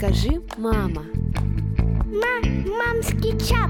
Скажи, мама. Ма мамский чат.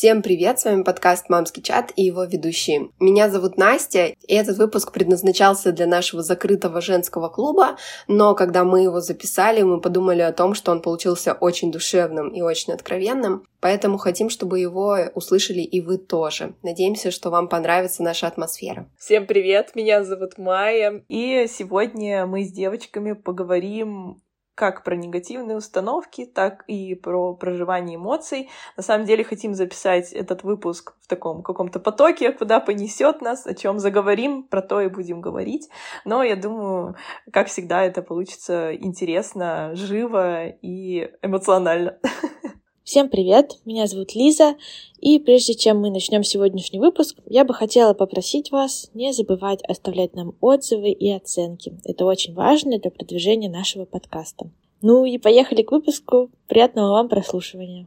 Всем привет, с вами подкаст «Мамский чат» и его ведущие. Меня зовут Настя, и этот выпуск предназначался для нашего закрытого женского клуба, но когда мы его записали, мы подумали о том, что он получился очень душевным и очень откровенным, поэтому хотим, чтобы его услышали и вы тоже. Надеемся, что вам понравится наша атмосфера. Всем привет, меня зовут Майя, и сегодня мы с девочками поговорим как про негативные установки, так и про проживание эмоций. На самом деле хотим записать этот выпуск в таком каком-то потоке, куда понесет нас, о чем заговорим, про то и будем говорить. Но я думаю, как всегда, это получится интересно, живо и эмоционально. Всем привет, меня зовут Лиза, и прежде чем мы начнем сегодняшний выпуск, я бы хотела попросить вас не забывать оставлять нам отзывы и оценки. Это очень важно для продвижения нашего подкаста. Ну и поехали к выпуску. Приятного вам прослушивания.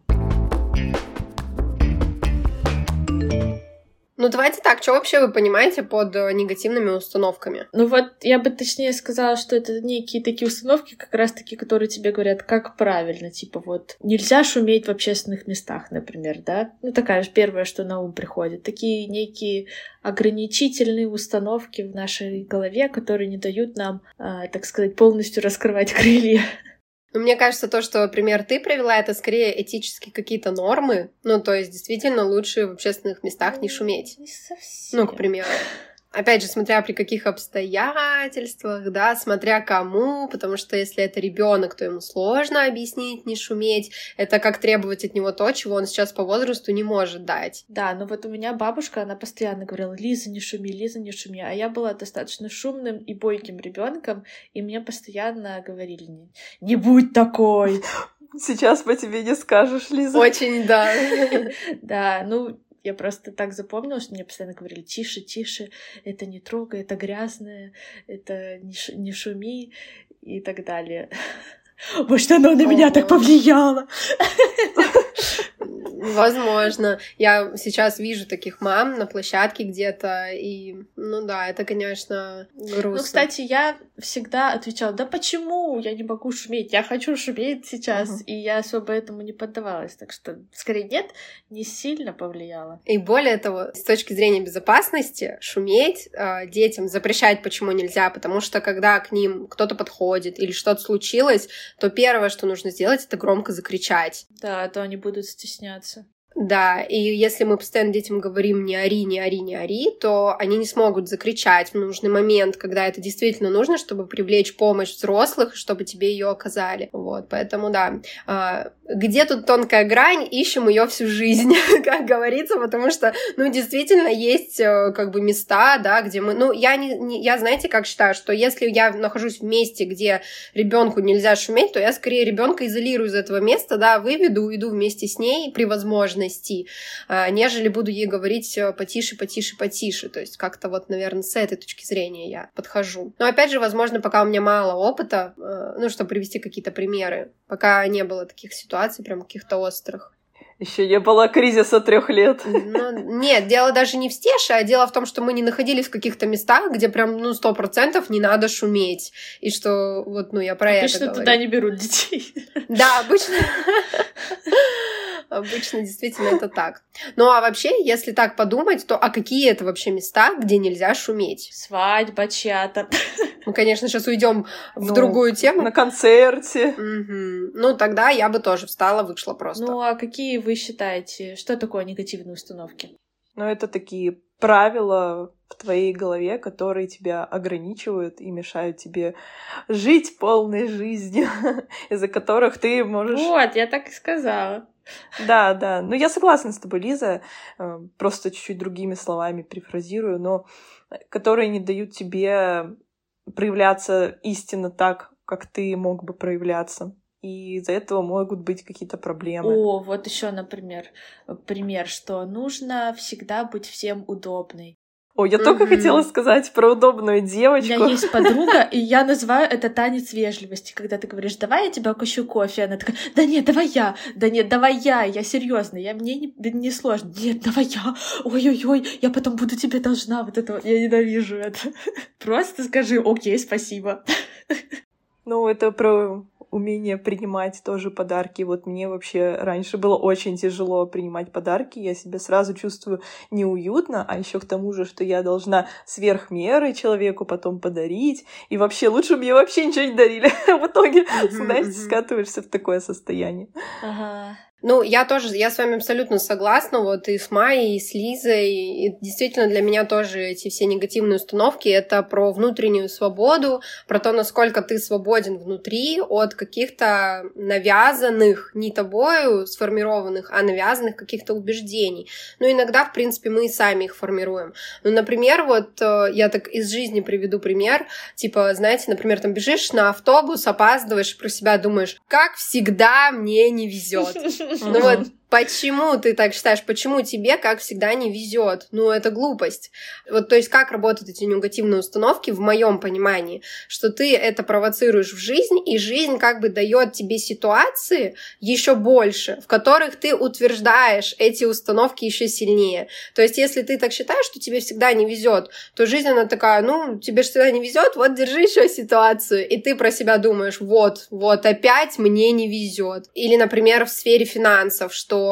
Ну давайте так, что вообще вы понимаете под э, негативными установками? Ну вот я бы точнее сказала, что это некие такие установки, как раз таки, которые тебе говорят, как правильно, типа вот нельзя шуметь в общественных местах, например, да? Ну такая же первое, что на ум приходит. Такие некие ограничительные установки в нашей голове, которые не дают нам, э, так сказать, полностью раскрывать крылья. Ну, мне кажется, то, что пример ты привела, это скорее этические какие-то нормы. Ну, то есть, действительно, лучше в общественных местах не шуметь. Не совсем. Ну, к примеру. Опять же, смотря при каких обстоятельствах, да, смотря кому, потому что если это ребенок, то ему сложно объяснить, не шуметь. Это как требовать от него то, чего он сейчас по возрасту не может дать. Да, но вот у меня бабушка, она постоянно говорила, Лиза, не шуми, Лиза, не шуми. А я была достаточно шумным и бойким ребенком, и мне постоянно говорили, не, не будь такой. Сейчас по тебе не скажешь, Лиза. Очень, да. Да, ну, я просто так запомнила, что мне постоянно говорили тише, тише, это не трогай, это грязное, это не, ш... не шуми и так далее. Может, оно на меня так повлияло. Возможно. Я сейчас вижу таких мам на площадке где-то, и, ну да, это, конечно, грустно. Ну, кстати, я всегда отвечала, да почему я не могу шуметь? Я хочу шуметь сейчас, uh-huh. и я особо этому не поддавалась. Так что, скорее, нет, не сильно повлияло. И более того, с точки зрения безопасности, шуметь э, детям запрещать почему нельзя, потому что когда к ним кто-то подходит или что-то случилось, то первое, что нужно сделать, это громко закричать. Да, а то они будут стесняться меняться. Да, и если мы постоянно детям говорим не ори, не ори, не ори, то они не смогут закричать в нужный момент, когда это действительно нужно, чтобы привлечь помощь взрослых, чтобы тебе ее оказали. Вот, поэтому да. А, где тут тонкая грань, ищем ее всю жизнь, как говорится, потому что, ну, действительно, есть э, как бы места, да, где мы, ну, я не, не я знаете, как считаю, что если я нахожусь в месте, где ребенку нельзя шуметь, то я скорее ребенка изолирую из этого места, да, выведу, уйду вместе с ней при возможности, а, нежели буду ей говорить э, потише, потише, потише, то есть как-то вот, наверное, с этой точки зрения я подхожу. Но опять же, возможно, пока у меня мало опыта, э, ну, чтобы привести какие-то примеры, пока не было таких ситуаций, ситуаций, прям каких-то острых. Еще не было кризиса трех лет. Ну, нет, дело даже не в стеше, а дело в том, что мы не находились в каких-то местах, где прям, ну, сто процентов не надо шуметь. И что, вот, ну, я про обычно это Обычно туда не берут детей. Да, обычно. Обычно действительно это так. Ну а вообще, если так подумать, то а какие это вообще места, где нельзя шуметь? Свадьба чья-то. Мы, конечно, сейчас уйдем в ну, другую тему. На концерте. Угу. Ну, тогда я бы тоже встала, вышла просто. Ну, а какие вы считаете, что такое негативные установки? Ну, это такие правила в твоей голове, которые тебя ограничивают и мешают тебе жить полной жизнью, из-за которых ты можешь... Вот, я так и сказала. Да, да. Ну, я согласна с тобой, Лиза. Э, просто чуть-чуть другими словами прифразирую, но э, которые не дают тебе проявляться истинно так, как ты мог бы проявляться. И из-за этого могут быть какие-то проблемы. О, вот еще, например, пример, что нужно всегда быть всем удобной. О, я только хотела сказать про удобную девочку. У меня есть подруга, и я называю это танец вежливости, когда ты говоришь, давай я тебя укушу кофе, она такая, да нет, давай я, да нет, давай я, я серьезно, я мне не, не сложно, нет, давай я, ой-ой-ой, я потом буду тебе должна, вот это, я ненавижу это. Просто скажи, окей, спасибо. Ну, это про умение принимать тоже подарки. Вот мне вообще раньше было очень тяжело принимать подарки. Я себя сразу чувствую неуютно, а еще к тому же, что я должна сверх меры человеку потом подарить. И вообще лучше бы мне вообще ничего не дарили. В итоге, знаете, скатываешься в такое состояние. Ага. Ну, я тоже, я с вами абсолютно согласна, вот и с Майей, и с Лизой, и действительно для меня тоже эти все негативные установки — это про внутреннюю свободу, про то, насколько ты свободен внутри от каких-то навязанных, не тобою сформированных, а навязанных каких-то убеждений. Ну, иногда, в принципе, мы и сами их формируем. Ну, например, вот э, я так из жизни приведу пример, типа, знаете, например, там бежишь на автобус, опаздываешь, про себя думаешь, как всегда мне не везет. Ну вот Почему ты так считаешь? Почему тебе, как всегда, не везет? Ну, это глупость. Вот, то есть, как работают эти негативные установки в моем понимании, что ты это провоцируешь в жизнь, и жизнь как бы дает тебе ситуации еще больше, в которых ты утверждаешь эти установки еще сильнее. То есть, если ты так считаешь, что тебе всегда не везет, то жизнь она такая, ну, тебе же всегда не везет, вот держи еще ситуацию, и ты про себя думаешь, вот, вот опять мне не везет. Или, например, в сфере финансов, что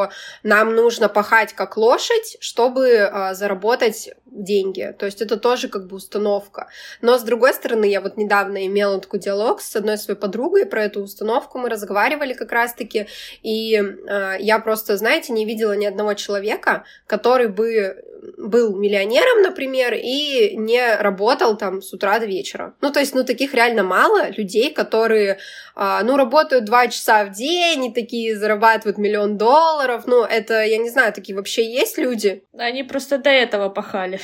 нам нужно пахать как лошадь, чтобы а, заработать деньги. То есть это тоже как бы установка. Но с другой стороны, я вот недавно имела такой диалог с одной своей подругой про эту установку. Мы разговаривали как раз-таки, и э, я просто, знаете, не видела ни одного человека, который бы был миллионером, например, и не работал там с утра до вечера. Ну, то есть, ну, таких реально мало людей, которые, э, ну, работают два часа в день и такие зарабатывают миллион долларов. Ну, это, я не знаю, такие вообще есть люди? Они просто до этого пахали.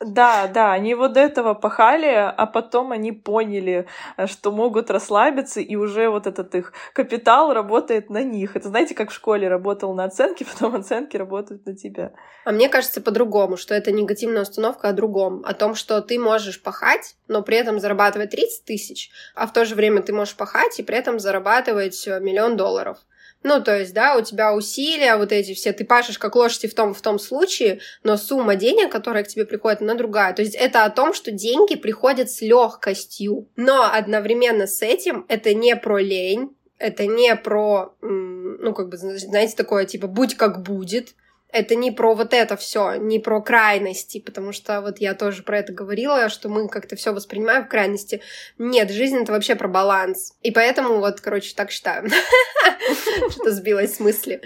Да, да, они вот этого пахали, а потом они поняли, что могут расслабиться, и уже вот этот их капитал работает на них. Это знаете, как в школе работал на оценки, потом оценки работают на тебя. А мне кажется по-другому, что это негативная установка о другом, о том, что ты можешь пахать, но при этом зарабатывать 30 тысяч, а в то же время ты можешь пахать и при этом зарабатывать э, миллион долларов. Ну, то есть, да, у тебя усилия, вот эти все, ты пашешь как лошади в том, в том случае, но сумма денег, которая к тебе приходит, она другая. То есть это о том, что деньги приходят с легкостью. Но одновременно с этим это не про лень, это не про, ну, как бы, знаете, такое, типа, будь как будет, это не про вот это все, не про крайности, потому что вот я тоже про это говорила, что мы как-то все воспринимаем в крайности. Нет, жизнь это вообще про баланс. И поэтому вот, короче, так считаю. Что-то сбилось с мысли.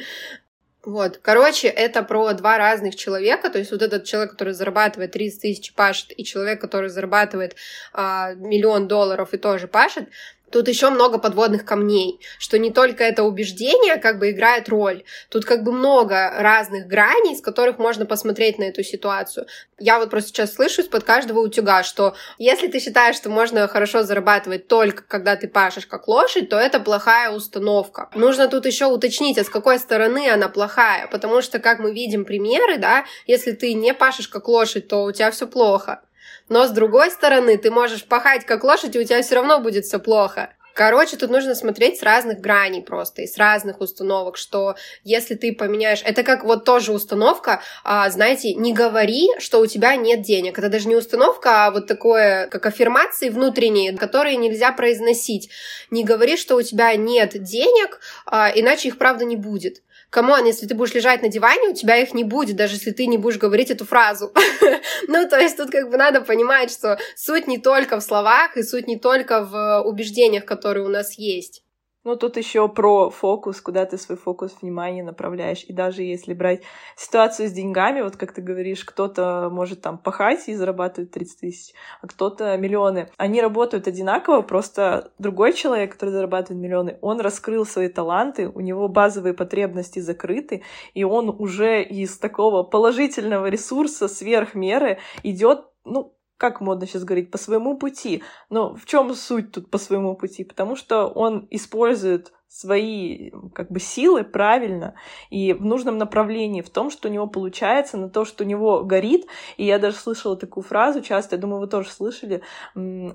Вот, короче, это про два разных человека, то есть вот этот человек, который зарабатывает 30 тысяч пашет, и человек, который зарабатывает а, миллион долларов и тоже пашет, Тут еще много подводных камней, что не только это убеждение как бы играет роль. Тут как бы много разных граней, с которых можно посмотреть на эту ситуацию. Я вот просто сейчас слышу из-под каждого утюга, что если ты считаешь, что можно хорошо зарабатывать только когда ты пашешь как лошадь, то это плохая установка. Нужно тут еще уточнить, а с какой стороны она плохая, потому что, как мы видим примеры, да, если ты не пашешь как лошадь, то у тебя все плохо. Но с другой стороны, ты можешь пахать как лошадь, и у тебя все равно будет все плохо. Короче, тут нужно смотреть с разных граней просто, и с разных установок, что если ты поменяешь... Это как вот тоже установка, а, знаете, не говори, что у тебя нет денег. Это даже не установка, а вот такое, как аффирмации внутренние, которые нельзя произносить. Не говори, что у тебя нет денег, а, иначе их правда не будет. Come on, если ты будешь лежать на диване, у тебя их не будет, даже если ты не будешь говорить эту фразу. ну, то есть тут как бы надо понимать, что суть не только в словах, и суть не только в убеждениях, которые у нас есть. Ну, тут еще про фокус, куда ты свой фокус внимания направляешь. И даже если брать ситуацию с деньгами, вот как ты говоришь, кто-то может там пахать и зарабатывать 30 тысяч, а кто-то миллионы. Они работают одинаково, просто другой человек, который зарабатывает миллионы, он раскрыл свои таланты, у него базовые потребности закрыты, и он уже из такого положительного ресурса сверх меры идет ну, как модно сейчас говорить, по своему пути. Но в чем суть тут по своему пути? Потому что он использует свои как бы силы правильно и в нужном направлении, в том, что у него получается, на то, что у него горит. И я даже слышала такую фразу часто, я думаю, вы тоже слышали,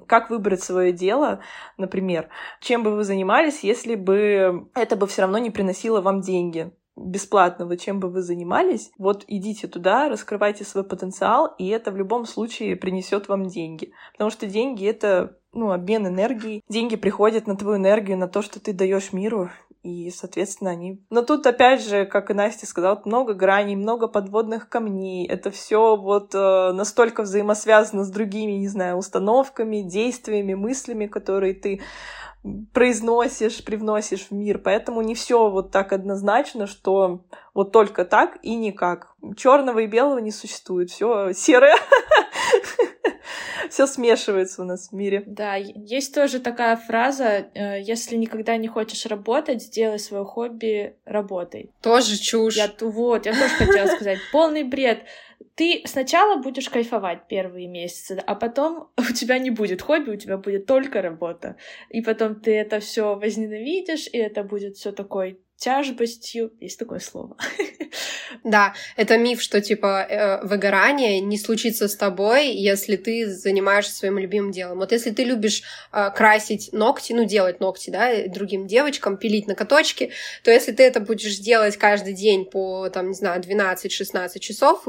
как выбрать свое дело, например, чем бы вы занимались, если бы это бы все равно не приносило вам деньги бесплатного, чем бы вы занимались, вот идите туда, раскрывайте свой потенциал, и это в любом случае принесет вам деньги. Потому что деньги — это ну, обмен энергией. Деньги приходят на твою энергию, на то, что ты даешь миру, и, соответственно, они... Но тут, опять же, как и Настя сказала, много граней, много подводных камней. Это все вот э, настолько взаимосвязано с другими, не знаю, установками, действиями, мыслями, которые ты произносишь, привносишь в мир. Поэтому не все вот так однозначно, что вот только так и никак. Черного и белого не существует. Все серое. Все смешивается у нас в мире. Да, есть тоже такая фраза, э, если никогда не хочешь работать, сделай свое хобби работой. Тоже чушь. Я, вот, я тоже хотела сказать. Полный бред ты сначала будешь кайфовать первые месяцы, а потом у тебя не будет хобби, у тебя будет только работа. И потом ты это все возненавидишь, и это будет все такой тяжбостью. Есть такое слово. Да, это миф, что типа э, выгорание не случится с тобой, если ты занимаешься своим любимым делом. Вот если ты любишь э, красить ногти, ну делать ногти, да, другим девочкам, пилить ноготочки, то если ты это будешь делать каждый день по, там, не знаю, 12-16 часов,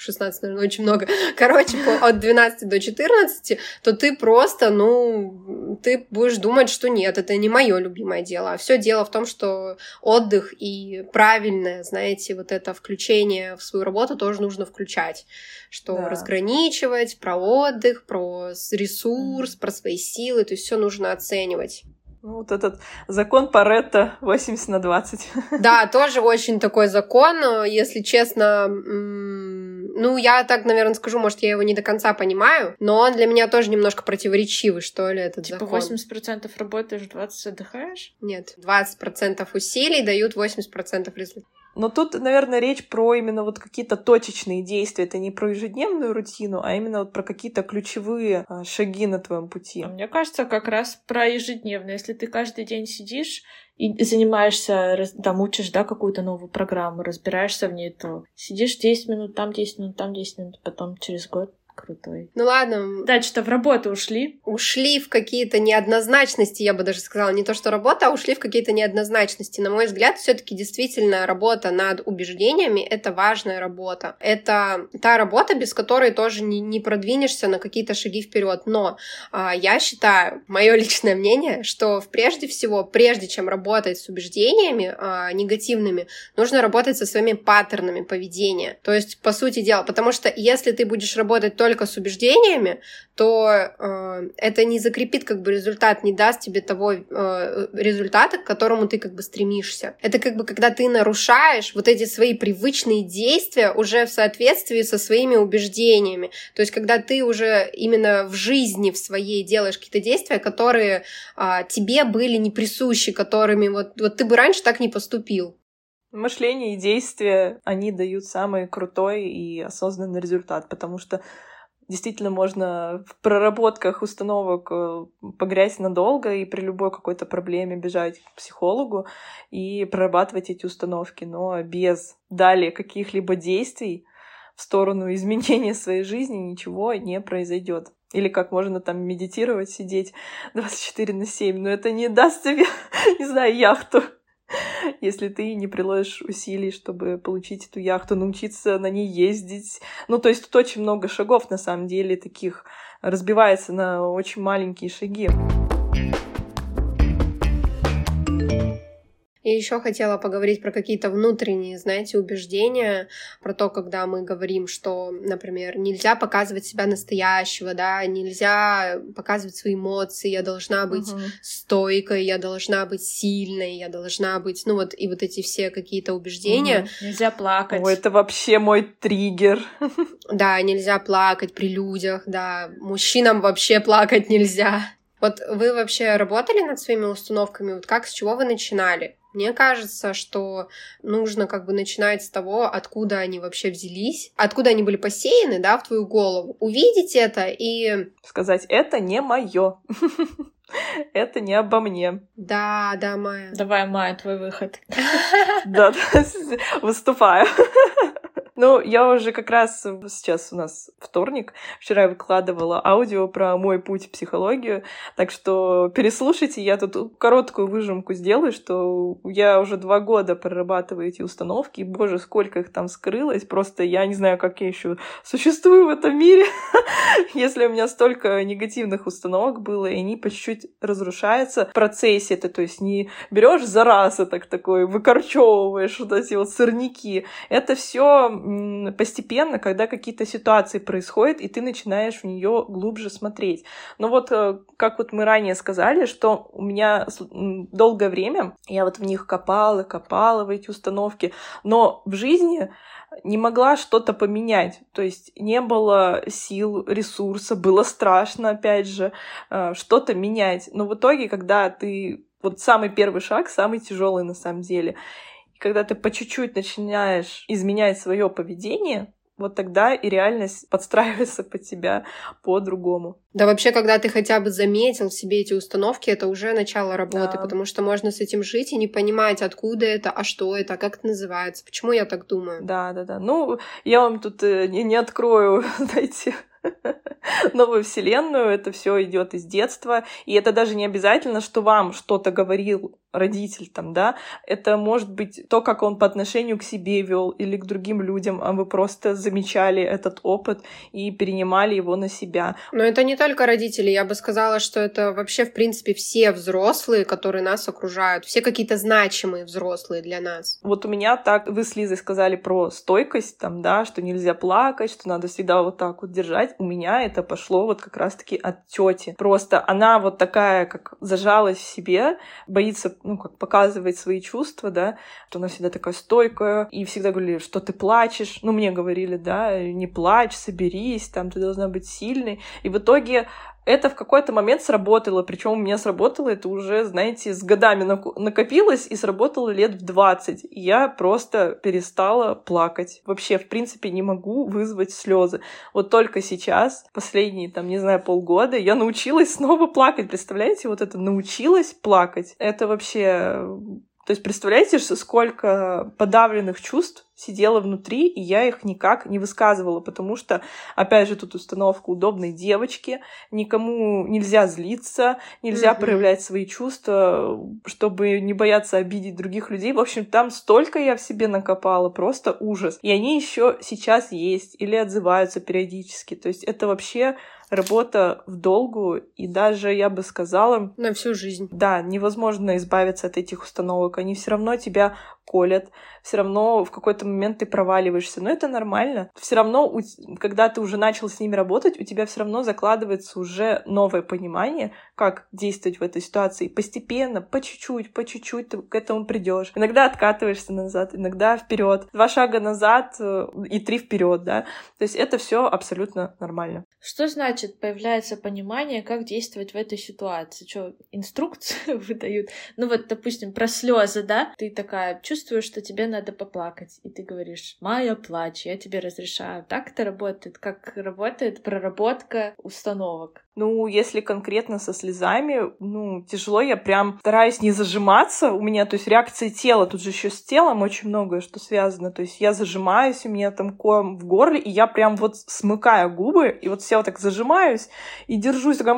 16, наверное, очень много, короче, от 12 до 14, то ты просто, ну, ты будешь думать, что нет, это не мое любимое дело. А все дело в том, что отдых и правильное, знаете, вот это включение в свою работу тоже нужно включать, что да. разграничивать про отдых, про ресурс, про свои силы, то есть все нужно оценивать. Ну, вот этот закон Паретта 80 на 20. Да, тоже очень такой закон. Если честно, ну, я так, наверное, скажу, может, я его не до конца понимаю, но он для меня тоже немножко противоречивый, что ли, этот типа закон. Типа 80% работаешь, 20% отдыхаешь? Нет, 20% усилий дают 80% результатов. Но тут, наверное, речь про именно вот какие-то точечные действия. Это не про ежедневную рутину, а именно вот про какие-то ключевые а, шаги на твоем пути. А мне кажется, как раз про ежедневное. Если ты каждый день сидишь и занимаешься, там учишь, да, какую-то новую программу, разбираешься в ней, то сидишь 10 минут, там 10 минут, там 10 минут, потом через год крутой. Ну ладно. Да, что-то в работу ушли. Ушли в какие-то неоднозначности, я бы даже сказала. Не то, что работа, а ушли в какие-то неоднозначности. На мой взгляд, все таки действительно работа над убеждениями — это важная работа. Это та работа, без которой тоже не, не продвинешься на какие-то шаги вперед. Но а, я считаю, мое личное мнение, что прежде всего, прежде чем работать с убеждениями а, негативными, нужно работать со своими паттернами поведения. То есть, по сути дела, потому что если ты будешь работать только только с убеждениями, то э, это не закрепит как бы результат, не даст тебе того э, результата, к которому ты как бы стремишься. Это как бы когда ты нарушаешь вот эти свои привычные действия уже в соответствии со своими убеждениями. То есть когда ты уже именно в жизни в своей делаешь какие-то действия, которые э, тебе были не присущи, которыми вот, вот ты бы раньше так не поступил. Мышление и действия, они дают самый крутой и осознанный результат, потому что действительно можно в проработках установок э, погрязть надолго и при любой какой-то проблеме бежать к психологу и прорабатывать эти установки, но без далее каких-либо действий в сторону изменения своей жизни ничего не произойдет. Или как можно там медитировать, сидеть 24 на 7, но это не даст тебе, не знаю, яхту. если ты не приложишь усилий, чтобы получить эту яхту, научиться на ней ездить. Ну, то есть тут очень много шагов, на самом деле, таких разбивается на очень маленькие шаги. И еще хотела поговорить про какие-то внутренние, знаете, убеждения, про то, когда мы говорим, что, например, нельзя показывать себя настоящего, да, нельзя показывать свои эмоции, я должна быть uh-huh. стойкой, я должна быть сильной, я должна быть, ну вот, и вот эти все какие-то убеждения. Uh-huh. Нельзя плакать. О, это вообще мой триггер. Да, нельзя плакать при людях, да, мужчинам вообще плакать нельзя. Вот вы вообще работали над своими установками? Вот как, с чего вы начинали? Мне кажется, что нужно как бы начинать с того, откуда они вообще взялись, откуда они были посеяны, да, в твою голову. Увидеть это и... Сказать, это не мое. Это не обо мне. Да, да, Майя. Давай, Майя, твой выход. Да, выступаю. Ну, я уже как раз сейчас у нас вторник. Вчера я выкладывала аудио про мой путь в психологию. Так что переслушайте, я тут короткую выжимку сделаю, что я уже два года прорабатываю эти установки. Боже, сколько их там скрылось. Просто я не знаю, как я еще существую в этом мире, если у меня столько негативных установок было, и они по чуть-чуть разрушаются в процессе. Это, то есть, не берешь за раз и так такой выкорчевываешь вот эти вот сорняки. Это все постепенно, когда какие-то ситуации происходят, и ты начинаешь в нее глубже смотреть. Но вот, э, как вот мы ранее сказали, что у меня долгое время я вот в них копала, копала в эти установки, но в жизни не могла что-то поменять. То есть не было сил, ресурса, было страшно, опять же, э, что-то менять. Но в итоге, когда ты вот самый первый шаг, самый тяжелый на самом деле когда ты по чуть-чуть начинаешь изменять свое поведение, вот тогда и реальность подстраивается под тебя по-другому. Да вообще, когда ты хотя бы заметил в себе эти установки, это уже начало работы, да. потому что можно с этим жить и не понимать, откуда это, а что это, как это называется, почему я так думаю. Да, да, да. Ну, я вам тут э, не, не открою, знаете, новую вселенную, это все идет из детства, и это даже не обязательно, что вам что-то говорил родитель там, да, это может быть то, как он по отношению к себе вел или к другим людям, а вы просто замечали этот опыт и перенимали его на себя. Но это не только родители, я бы сказала, что это вообще, в принципе, все взрослые, которые нас окружают, все какие-то значимые взрослые для нас. Вот у меня так, вы с Лизой сказали про стойкость, там, да, что нельзя плакать, что надо всегда вот так вот держать. У меня это пошло вот как раз-таки от тети. Просто она вот такая, как зажалась в себе, боится ну, как показывать свои чувства, да, что она всегда такая стойкая, и всегда говорили, что ты плачешь, ну, мне говорили, да, не плачь, соберись, там, ты должна быть сильной, и в итоге это в какой-то момент сработало, причем у меня сработало это уже, знаете, с годами накопилось и сработало лет в 20. И я просто перестала плакать. Вообще, в принципе, не могу вызвать слезы. Вот только сейчас, последние, там, не знаю, полгода, я научилась снова плакать. Представляете, вот это научилась плакать. Это вообще то есть представляете, сколько подавленных чувств сидела внутри, и я их никак не высказывала, потому что, опять же, тут установка удобной девочки, никому нельзя злиться, нельзя mm-hmm. проявлять свои чувства, чтобы не бояться обидеть других людей. В общем, там столько я в себе накопала, просто ужас. И они еще сейчас есть или отзываются периодически. То есть это вообще работа в долгу, и даже, я бы сказала... На всю жизнь. Да, невозможно избавиться от этих установок. Они все равно тебя колят, все равно в какой-то момент ты проваливаешься. Но это нормально. Все равно, когда ты уже начал с ними работать, у тебя все равно закладывается уже новое понимание, как действовать в этой ситуации. Постепенно, по чуть-чуть, по чуть-чуть ты к этому придешь. Иногда откатываешься назад, иногда вперед. Два шага назад э, и три вперед, да. То есть это все абсолютно нормально. Что значит появляется понимание, как действовать в этой ситуации? Что, инструкцию выдают? Ну вот, допустим, про слезы, да? Ты такая чувствуешь, что тебе надо поплакать, и ты говоришь, Майя, плачь, я тебе разрешаю. Так это работает? Как работает проработка установок? Ну, если конкретно со слезами, ну, тяжело, я прям стараюсь не зажиматься. У меня, то есть, реакция тела, тут же еще с телом очень многое, что связано. То есть, я зажимаюсь, у меня там ком в горле, и я прям вот смыкаю губы, и вот все вот так зажимаюсь, и держусь, такая...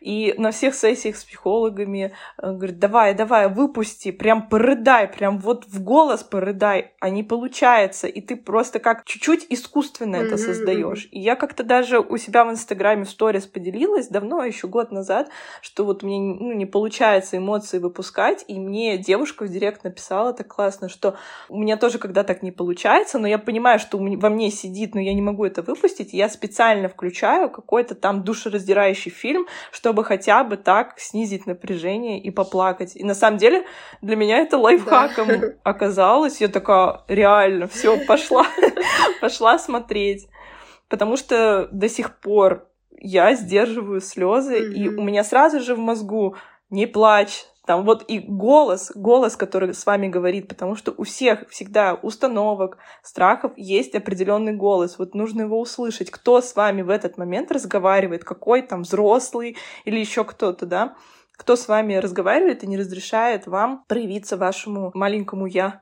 И на всех сессиях с психологами э, говорят, давай, давай, выпусти, прям порыдай, прям вот в голос порыдай, а не получается. И ты просто как чуть-чуть искусственно это создаешь. И я как-то даже у себя в Инстаграме в сторис поделилась давно, еще год назад, что вот мне ну, не получается эмоции выпускать, и мне девушка в директ написала так классно, что у меня тоже когда так не получается, но я понимаю, что во мне сидит, но я не могу это выпустить, я специально включаю какой-то там душераздирающий фильм, чтобы хотя бы так снизить напряжение и поплакать. И на самом деле для меня это лайфхаком да. оказалось. Я такая, реально, все, пошла, пошла смотреть. Потому что до сих пор я сдерживаю слезы, и у меня сразу же в мозгу не плачь, там вот и голос, голос, который с вами говорит, потому что у всех всегда установок, страхов есть определенный голос. Вот нужно его услышать, кто с вами в этот момент разговаривает, какой там взрослый или еще кто-то, да кто с вами разговаривает и не разрешает вам проявиться вашему маленькому я.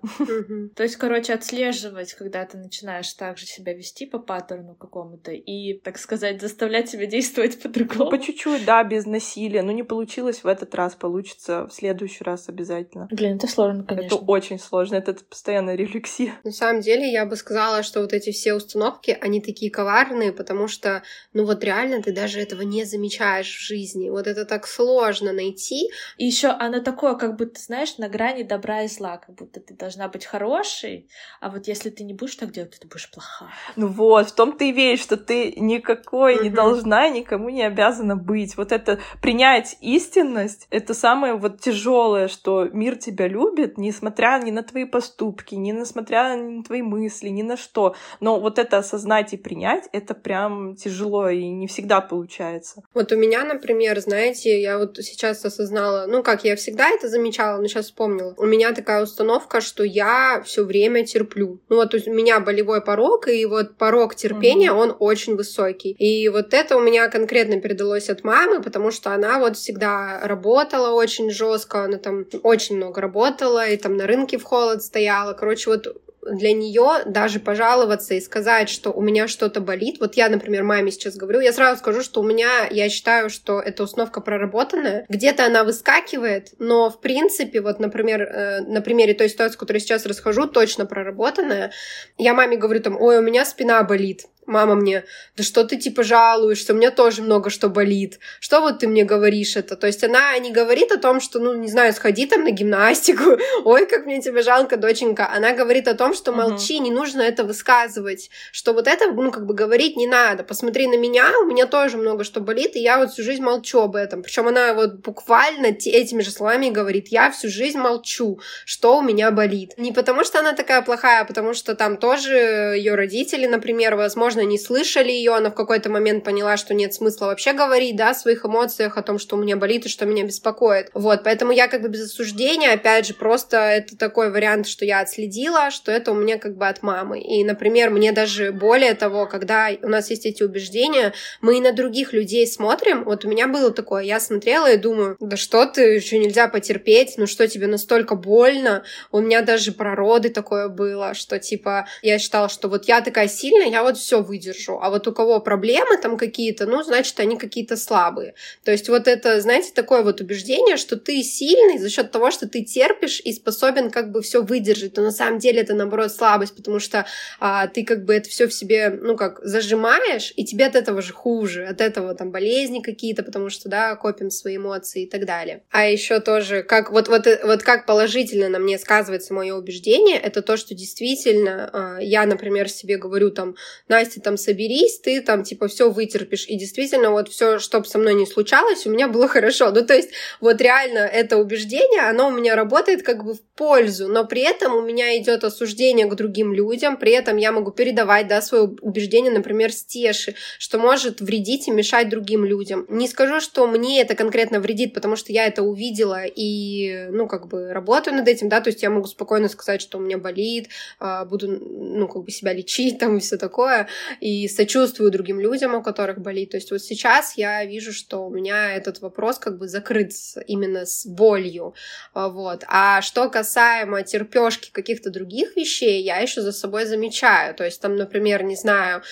То есть, короче, отслеживать, когда ты начинаешь также себя вести по паттерну какому-то и, так сказать, заставлять себя действовать по-другому. Ну, по чуть-чуть, да, без насилия. Ну, не получилось в этот раз, получится в следующий раз обязательно. Блин, это сложно, конечно. Это очень сложно, это постоянная рефлексия. На самом деле, я бы сказала, что вот эти все установки, они такие коварные, потому что, ну вот реально ты даже этого не замечаешь в жизни. Вот это так сложно найти найти. И еще она такое, как будто, знаешь, на грани добра и зла, как будто ты должна быть хорошей, а вот если ты не будешь так делать, то ты будешь плохая. Ну вот, в том ты и веришь, что ты никакой mm-hmm. не должна, никому не обязана быть. Вот это принять истинность, это самое вот тяжелое, что мир тебя любит, несмотря ни на твои поступки, ни несмотря на твои мысли, ни на что. Но вот это осознать и принять, это прям тяжело и не всегда получается. Вот у меня, например, знаете, я вот сейчас сейчас осознала, ну как, я всегда это замечала, но сейчас вспомнила. У меня такая установка, что я все время терплю. Ну вот у меня болевой порог, и вот порог терпения, угу. он очень высокий. И вот это у меня конкретно передалось от мамы, потому что она вот всегда работала очень жестко, она там очень много работала, и там на рынке в холод стояла. Короче, вот для нее даже пожаловаться и сказать, что у меня что-то болит. Вот я, например, маме сейчас говорю, я сразу скажу, что у меня, я считаю, что эта установка проработанная. Где-то она выскакивает, но в принципе, вот, например, э, на примере той ситуации, которую я сейчас расхожу, точно проработанная. Я маме говорю там, ой, у меня спина болит мама мне, да что ты типа жалуешься, у меня тоже много что болит. Что вот ты мне говоришь это? То есть она не говорит о том, что, ну, не знаю, сходи там на гимнастику, ой, как мне тебя жалко, доченька. Она говорит о том, что молчи, не нужно это высказывать, что вот это, ну, как бы говорить не надо. Посмотри на меня, у меня тоже много что болит, и я вот всю жизнь молчу об этом. Причем она вот буквально этими же словами говорит, я всю жизнь молчу, что у меня болит. Не потому что она такая плохая, а потому что там тоже ее родители, например, возможно, возможно, не слышали ее, она в какой-то момент поняла, что нет смысла вообще говорить, да, о своих эмоциях, о том, что у меня болит и что меня беспокоит. Вот, поэтому я как бы без осуждения, опять же, просто это такой вариант, что я отследила, что это у меня как бы от мамы. И, например, мне даже более того, когда у нас есть эти убеждения, мы и на других людей смотрим, вот у меня было такое, я смотрела и думаю, да что ты, еще нельзя потерпеть, ну что тебе настолько больно, у меня даже про роды такое было, что типа я считала, что вот я такая сильная, я вот все выдержу. А вот у кого проблемы там какие-то, ну, значит, они какие-то слабые. То есть вот это, знаете, такое вот убеждение, что ты сильный за счет того, что ты терпишь и способен как бы все выдержать. Но на самом деле это, наоборот, слабость, потому что а, ты как бы это все в себе, ну, как зажимаешь, и тебе от этого же хуже, от этого там болезни какие-то, потому что, да, копим свои эмоции и так далее. А еще тоже, как вот, вот, вот как положительно на мне сказывается мое убеждение, это то, что действительно а, я, например, себе говорю там, Настя, там соберись, ты там типа все вытерпишь. И действительно, вот все, что бы со мной не случалось, у меня было хорошо. Ну, то есть, вот реально это убеждение, оно у меня работает как бы в пользу, но при этом у меня идет осуждение к другим людям, при этом я могу передавать, да, свое убеждение, например, стеши, что может вредить и мешать другим людям. Не скажу, что мне это конкретно вредит, потому что я это увидела и, ну, как бы работаю над этим, да, то есть я могу спокойно сказать, что у меня болит, а, буду, ну, как бы себя лечить там и все такое, и сочувствую другим людям, у которых болит. То есть вот сейчас я вижу, что у меня этот вопрос как бы закрыт именно с болью. А, вот. А что касаемо терпешки каких-то других вещей, я еще за собой замечаю. То есть там, например, не знаю,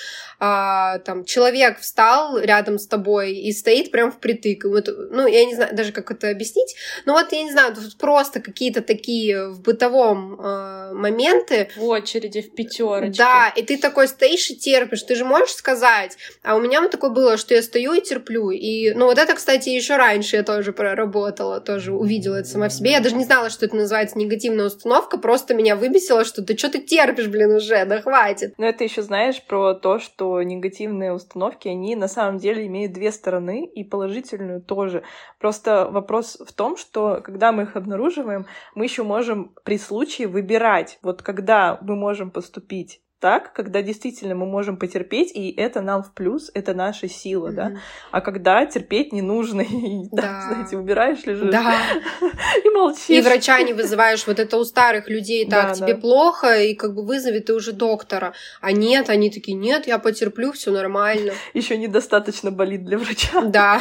а, там человек встал рядом с тобой и стоит прям впритык. И вот, ну, я не знаю даже, как это объяснить, но вот я не знаю, тут просто какие-то такие в бытовом э, моменты. В очереди, в пятерочке. Да, и ты такой стоишь и терпишь, ты же можешь сказать. А у меня вот такое было, что я стою и терплю. И, ну, вот это, кстати, еще раньше я тоже проработала, тоже увидела это сама в себе. Я даже не знала, что это называется негативная установка, просто меня выбесило, что ты что ты терпишь, блин, уже, да хватит. Но это еще знаешь про то, что негативные установки, они на самом деле имеют две стороны, и положительную тоже. Просто вопрос в том, что когда мы их обнаруживаем, мы еще можем при случае выбирать, вот когда мы можем поступить так, когда действительно мы можем потерпеть, и это нам в плюс, это наша сила, mm-hmm. да. А когда терпеть не нужно, и, да. так, знаете, убираешь, лежишь да. и молчишь. И врача не вызываешь, вот это у старых людей так, да, тебе да. плохо, и как бы вызови ты уже доктора. А нет, они такие, нет, я потерплю, все нормально. Еще недостаточно болит для врача. Да,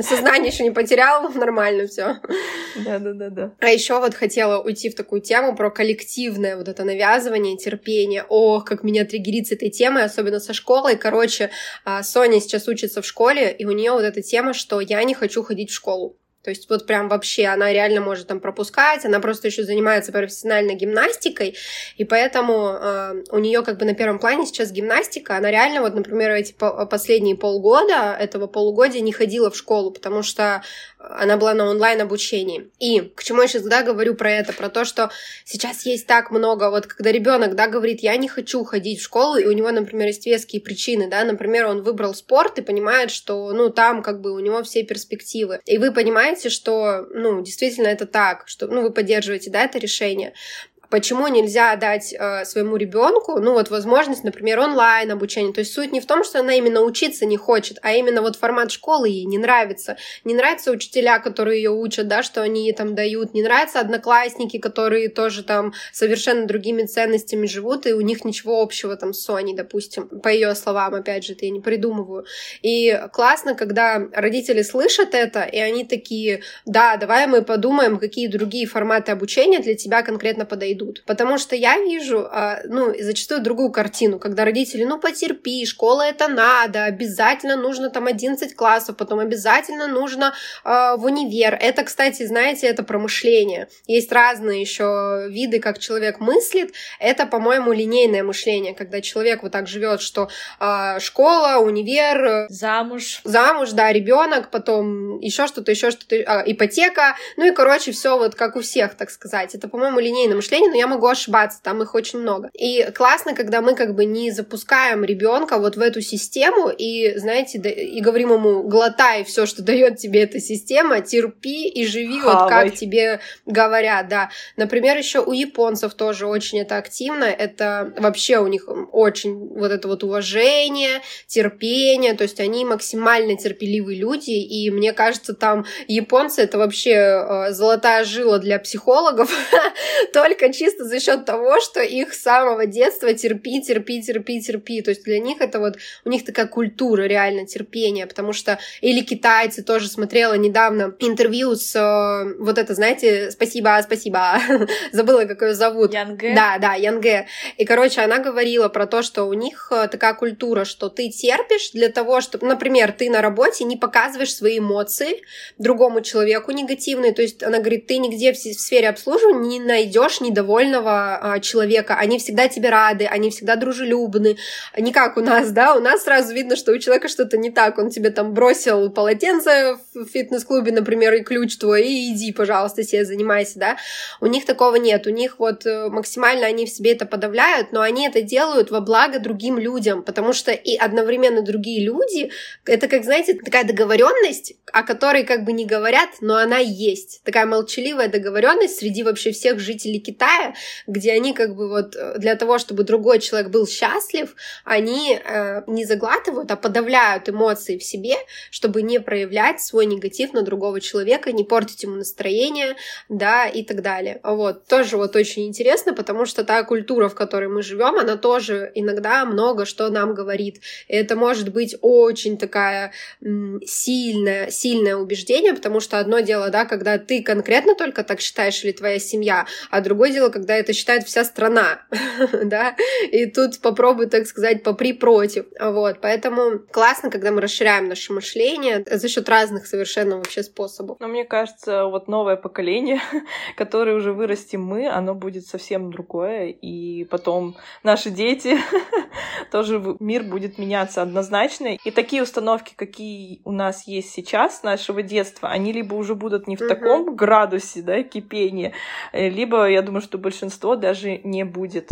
сознание еще не потерял, нормально все. Да, да, да, да. А еще вот хотела уйти в такую тему про коллективное вот это навязывание, терпение. О, как меня триггерит с этой темой, особенно со школой. Короче, а, Соня сейчас учится в школе, и у нее вот эта тема, что я не хочу ходить в школу. То есть вот прям вообще она реально может там пропускать, она просто еще занимается профессиональной гимнастикой, и поэтому э, у нее как бы на первом плане сейчас гимнастика, она реально вот, например, эти по последние полгода этого полугодия не ходила в школу, потому что она была на онлайн обучении. И к чему я сейчас да, говорю про это, про то, что сейчас есть так много, вот когда ребенок да, говорит, я не хочу ходить в школу, и у него, например, есть веские причины, да, например, он выбрал спорт и понимает, что, ну, там как бы у него все перспективы. И вы понимаете, что, ну, действительно это так, что, ну, вы поддерживаете, да, это решение почему нельзя дать э, своему ребенку, ну вот возможность, например, онлайн обучения. То есть суть не в том, что она именно учиться не хочет, а именно вот формат школы ей не нравится. Не нравятся учителя, которые ее учат, да, что они ей там дают. Не нравятся одноклассники, которые тоже там совершенно другими ценностями живут, и у них ничего общего там с Соней, допустим, по ее словам, опять же, это я не придумываю. И классно, когда родители слышат это, и они такие, да, давай мы подумаем, какие другие форматы обучения для тебя конкретно подойдут идут. Потому что я вижу, а, ну, зачастую другую картину, когда родители, ну, потерпи, школа это надо, обязательно нужно там 11 классов, потом обязательно нужно э, в универ. Это, кстати, знаете, это промышление. Есть разные еще виды, как человек мыслит. Это, по-моему, линейное мышление, когда человек вот так живет, что э, школа, универ, замуж, замуж, да, ребенок, потом еще что-то, еще что-то, э, ипотека, ну и, короче, все вот как у всех, так сказать. Это, по-моему, линейное мышление, но я могу ошибаться, там их очень много. И классно, когда мы как бы не запускаем ребенка вот в эту систему и, знаете, и говорим ему, глотай все, что дает тебе эта система, терпи и живи Хавай. вот как тебе говорят, да. Например, еще у японцев тоже очень это активно, это вообще у них очень вот это вот уважение, терпение, то есть они максимально терпеливые люди, и мне кажется, там японцы это вообще э, золотая жила для психологов, только чисто за счет того, что их с самого детства терпи, терпи, терпи, терпи. То есть для них это вот, у них такая культура реально терпения, потому что или китайцы тоже смотрела недавно интервью с э, вот это, знаете, спасибо, спасибо, забыла, как ее зовут. Янге? Да, да, Янге. И, короче, она говорила про то, что у них э, такая культура, что ты терпишь для того, чтобы, например, ты на работе не показываешь свои эмоции другому человеку негативные, то есть она говорит, ты нигде в сфере обслуживания не найдешь недовольства довольного а, человека, они всегда тебе рады, они всегда дружелюбны, не как у нас, да, у нас сразу видно, что у человека что-то не так, он тебе там бросил полотенце в фитнес-клубе, например, и ключ твой, и иди, пожалуйста, себе занимайся, да, у них такого нет, у них вот э, максимально они в себе это подавляют, но они это делают во благо другим людям, потому что и одновременно другие люди, это как, знаете, такая договоренность, о которой как бы не говорят, но она есть, такая молчаливая договоренность среди вообще всех жителей Китая, другая, где они как бы вот э, для того, чтобы другой человек был счастлив, они э, не заглатывают, а подавляют эмоции в себе, чтобы не проявлять свой негатив на другого человека, не портить ему настроение, да, и так далее. Вот, тоже вот очень интересно, потому что та культура, в которой мы живем, она тоже иногда много что нам говорит. Это может быть очень такая сильная, сильное убеждение, потому что одно дело, да, когда ты конкретно только так считаешь или твоя семья, а другое дело, когда это считает вся страна, да, и тут попробуй, так сказать, попри против, вот, поэтому классно, когда мы расширяем наше мышление за счет разных совершенно вообще способов. Но мне кажется, вот новое поколение, которое уже вырастим мы, оно будет совсем другое, и потом наши дети, тоже мир будет меняться однозначно, и такие установки, какие у нас есть сейчас, нашего детства, они либо уже будут не в таком градусе, да, кипения, э, либо, я думаю, что большинство даже не будет.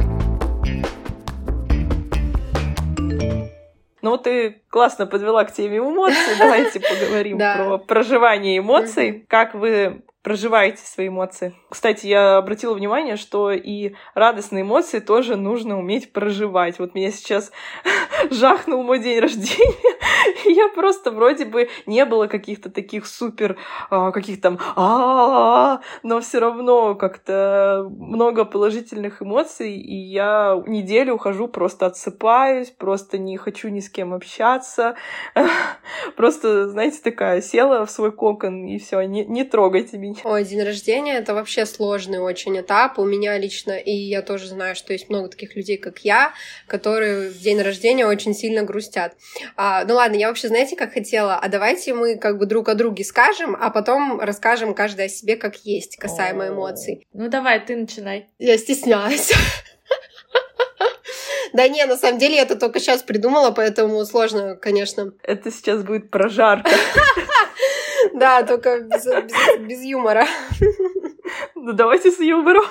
Ну, ты классно подвела к теме эмоций. Давайте поговорим про проживание эмоций. Как вы проживаете свои эмоции. Кстати, я обратила внимание, что и радостные эмоции тоже нужно уметь проживать. Вот меня сейчас жахнул мой день рождения, я просто вроде бы не было каких-то таких супер, а, каких там а но все равно как-то много положительных эмоций, и я неделю ухожу, просто отсыпаюсь, просто не хочу ни с кем общаться, просто, знаете, такая села в свой кокон, и все, не, не трогайте меня. Ой, день рождения — это вообще сложный очень этап. У меня лично, и я тоже знаю, что есть много таких людей, как я, которые в день рождения очень сильно грустят. А, ну ладно, я вообще, знаете, как хотела? А давайте мы как бы друг о друге скажем, а потом расскажем каждый о себе как есть, касаемо эмоций. Ну давай, ты начинай. Я стесняюсь. Да не, на самом деле я это только сейчас придумала, поэтому сложно, конечно. Это сейчас будет прожарка. Да, только без юмора. Ну давайте с юмором.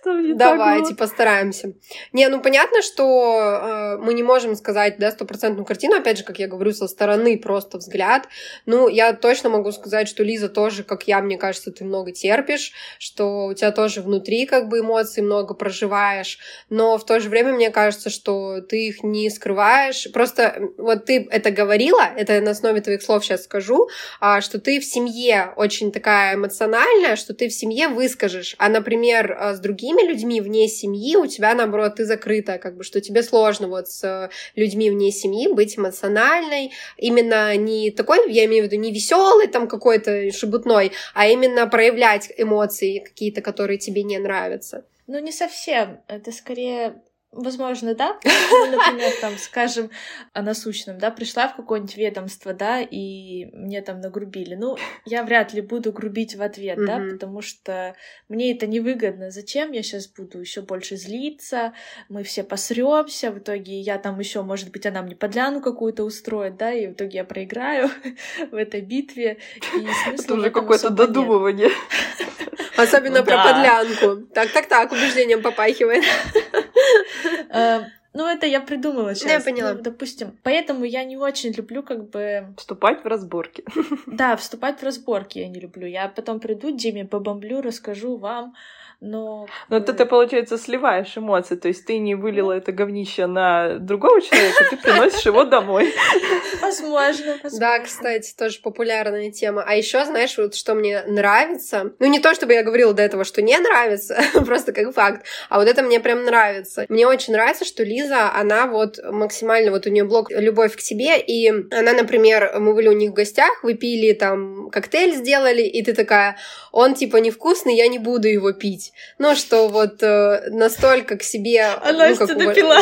Что не Давайте постараемся. Не, ну понятно, что э, мы не можем сказать, да, стопроцентную картину, опять же, как я говорю, со стороны просто взгляд. Ну, я точно могу сказать, что Лиза тоже, как я, мне кажется, ты много терпишь, что у тебя тоже внутри как бы эмоций много проживаешь, но в то же время мне кажется, что ты их не скрываешь. Просто вот ты это говорила, это на основе твоих слов сейчас скажу, а, что ты в семье очень такая эмоциональная, что ты в семье выскажешь, а, например, а, с другими людьми вне семьи у тебя, наоборот, ты закрыта, как бы, что тебе сложно вот с людьми вне семьи быть эмоциональной, именно не такой, я имею в виду, не веселый там какой-то шебутной, а именно проявлять эмоции какие-то, которые тебе не нравятся. Ну, не совсем. Это скорее Возможно, да. Ну, например, там, скажем, о насущном, да, пришла в какое-нибудь ведомство, да, и мне там нагрубили. Ну, я вряд ли буду грубить в ответ, mm-hmm. да, потому что мне это невыгодно. Зачем я сейчас буду еще больше злиться? Мы все посремся, в итоге я там еще, может быть, она мне подляну какую-то устроит, да, и в итоге я проиграю в этой битве. И это уже какое-то додумывание. Особенно про подлянку. Так, так, так, убеждением попахивает. Э, ну, это я придумала сейчас. Я поняла. Ну, допустим. Поэтому я не очень люблю как бы... Вступать в разборки. Да, вступать в разборки я не люблю. Я потом приду, Диме побомблю, расскажу вам, но... Но это ты, получается, сливаешь эмоции, то есть ты не вылила это говнище на другого человека, ты приносишь его домой. Возможно, Да, кстати, тоже популярная тема. А еще, знаешь, вот что мне нравится, ну не то, чтобы я говорила до этого, что не нравится, просто как факт, а вот это мне прям нравится. Мне очень нравится, что Лиза, она вот максимально, вот у нее блог «Любовь к себе», и она, например, мы были у них в гостях, выпили там коктейль сделали, и ты такая, он типа невкусный, я не буду его пить есть. Ну, что вот э, настолько к себе... А ну, Настя как, допила.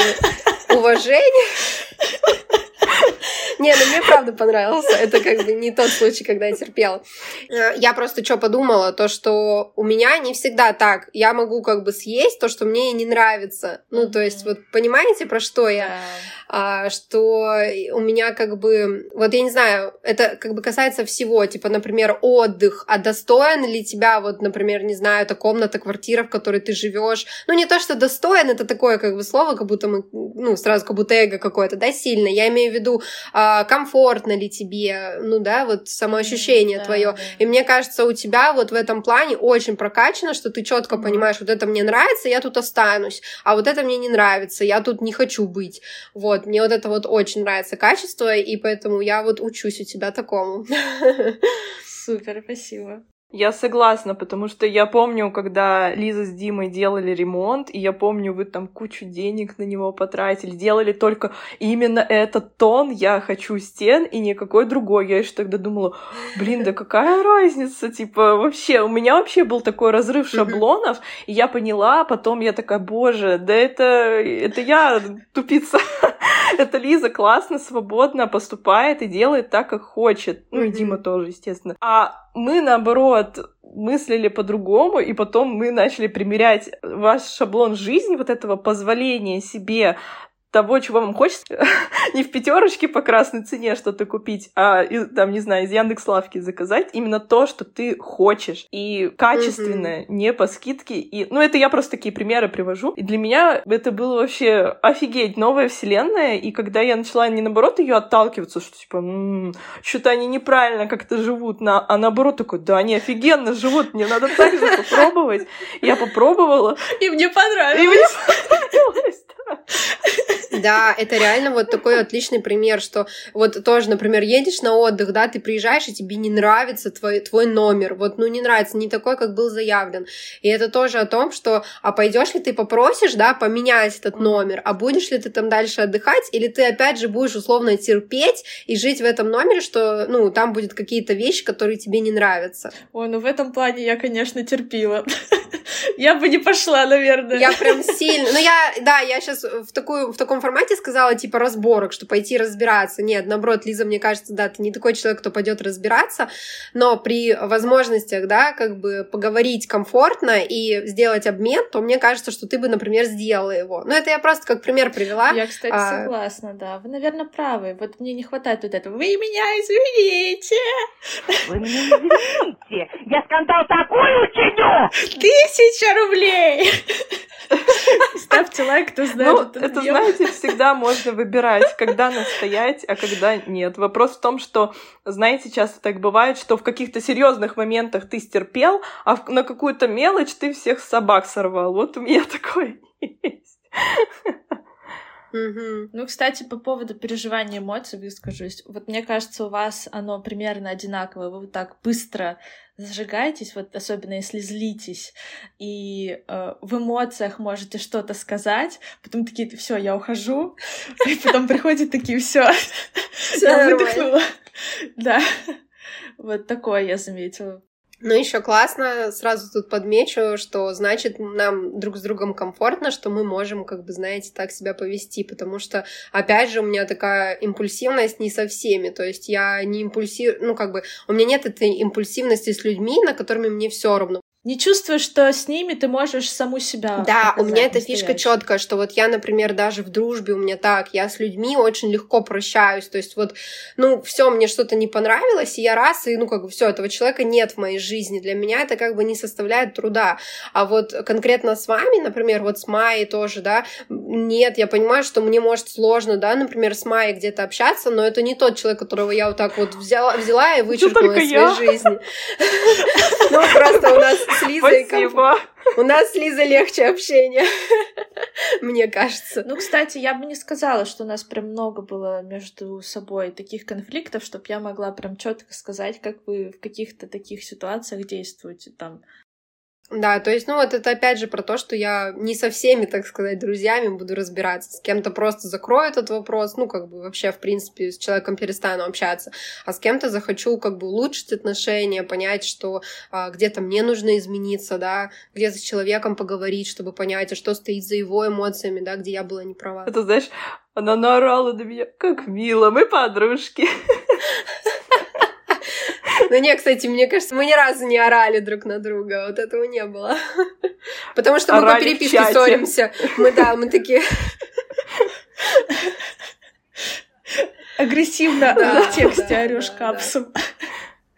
Уважение. Не, ну мне правда понравился. Это как бы не тот случай, когда я терпела. Э, я просто что подумала, то, что у меня не всегда так. Я могу как бы съесть то, что мне не нравится. Ну, то есть, вот понимаете, про что я? А, что у меня как бы... Вот я не знаю, это как бы касается всего. Типа, например, отдых. А достоин ли тебя, вот, например, не знаю, эта комната, квартира, в которой ты живешь? Ну, не то, что достоин, это такое как бы слово, как будто мы, ну, сразу как будто эго какое-то, да, сильно. Я имею в виду, а, комфортно ли тебе, ну да, вот самоощущение mm, твое. Да, И мне кажется, у тебя вот в этом плане очень прокачано, что ты четко понимаешь, вот это мне нравится, я тут останусь, а вот это мне не нравится, я тут не хочу быть. Вот, мне вот это вот очень нравится качество, и поэтому я вот учусь у тебя такому. Супер, спасибо. Я согласна, потому что я помню, когда Лиза с Димой делали ремонт, и я помню, вы там кучу денег на него потратили, делали только именно этот тон «я хочу стен» и никакой другой. Я еще тогда думала, блин, да какая разница, типа, вообще, у меня вообще был такой разрыв шаблонов, и я поняла, потом я такая, боже, да это, это я тупица. Это Лиза классно, свободно поступает и делает так, как хочет. Ну и Дима тоже, естественно. А мы, наоборот, мыслили по-другому, и потом мы начали примерять ваш шаблон жизни, вот этого позволения себе того, чего вам хочется, не в пятерочке по красной цене что-то купить, а там, не знаю, из Яндекс Лавки заказать именно то, что ты хочешь. И качественное, mm-hmm. не по скидке. И, ну, это я просто такие примеры привожу. И для меня это было вообще офигеть, новая вселенная. И когда я начала не наоборот ее отталкиваться, что типа, м-м, что-то они неправильно как-то живут, на... а наоборот такой, да, они офигенно живут, мне надо так же попробовать. Я попробовала. И мне понравилось. И мне понравилось, да. Да, это реально вот такой отличный пример, что вот тоже, например, едешь на отдых, да, ты приезжаешь, и тебе не нравится твой, твой номер, вот, ну, не нравится, не такой, как был заявлен. И это тоже о том, что, а пойдешь ли ты попросишь, да, поменять этот номер, а будешь ли ты там дальше отдыхать, или ты опять же будешь условно терпеть и жить в этом номере, что, ну, там будет какие-то вещи, которые тебе не нравятся. Ой, ну в этом плане я, конечно, терпила. Я бы не пошла, наверное. Я прям сильно... Ну, я, да, я сейчас в, такую, в таком формате сказала, типа, разборок, что пойти разбираться. Нет, наоборот, Лиза, мне кажется, да, ты не такой человек, кто пойдет разбираться, но при возможностях, да, как бы поговорить комфортно и сделать обмен, то мне кажется, что ты бы, например, сделала его. Ну, это я просто как пример привела. Я, кстати, а... согласна, да. Вы, наверное, правы. Вот мне не хватает вот этого. Вы меня извините! Вы меня извините! Я скандал такой учиню! Тысяча рублей! Ставьте лайк, кто знает. Ну, это, знаете, всегда можно выбирать, когда настоять, а когда нет. Вопрос в том, что, знаете, часто так бывает, что в каких-то серьезных моментах ты стерпел, а на какую-то мелочь ты всех собак сорвал. Вот у меня такое есть. Угу. Ну, кстати, по поводу переживания эмоций выскажусь. Вот мне кажется, у вас оно примерно одинаковое. Вы вот так быстро зажигаетесь, вот особенно если злитесь, и э, в эмоциях можете что-то сказать, потом такие, все, я ухожу, и потом приходят такие, все, я выдохнула. Да, вот такое я заметила. Ну, еще классно, сразу тут подмечу, что значит нам друг с другом комфортно, что мы можем, как бы, знаете, так себя повести, потому что, опять же, у меня такая импульсивность не со всеми, то есть я не импульсив, ну, как бы, у меня нет этой импульсивности с людьми, на которыми мне все равно не чувствуешь, что с ними ты можешь саму себя. Да, у меня эта фишка четкая, что вот я, например, даже в дружбе у меня так, я с людьми очень легко прощаюсь. То есть вот, ну, все, мне что-то не понравилось, и я раз, и ну, как бы все, этого человека нет в моей жизни. Для меня это как бы не составляет труда. А вот конкретно с вами, например, вот с Майей тоже, да, нет, я понимаю, что мне может сложно, да, например, с Майей где-то общаться, но это не тот человек, которого я вот так вот взяла, взяла и вычеркнула из своей жизни. Ну, просто у нас с Лизой... Спасибо. У нас с Лизой легче общение, мне кажется. Ну, кстати, я бы не сказала, что у нас прям много было между собой таких конфликтов, чтобы я могла прям четко сказать, как вы в каких-то таких ситуациях действуете там. Да, то есть, ну вот это опять же про то, что я не со всеми, так сказать, друзьями буду разбираться. С кем-то просто закрою этот вопрос, ну как бы вообще, в принципе, с человеком перестану общаться, а с кем-то захочу как бы улучшить отношения, понять, что а, где-то мне нужно измениться, да, где-то с человеком поговорить, чтобы понять, а что стоит за его эмоциями, да, где я была не права. Это знаешь, она наорала на меня, как мило, мы подружки. Ну не, кстати, мне кажется, мы ни разу не орали друг на друга. Вот этого не было. Потому что мы по переписке ссоримся. Мы, да, мы такие... Агрессивно в тексте орешь капсом.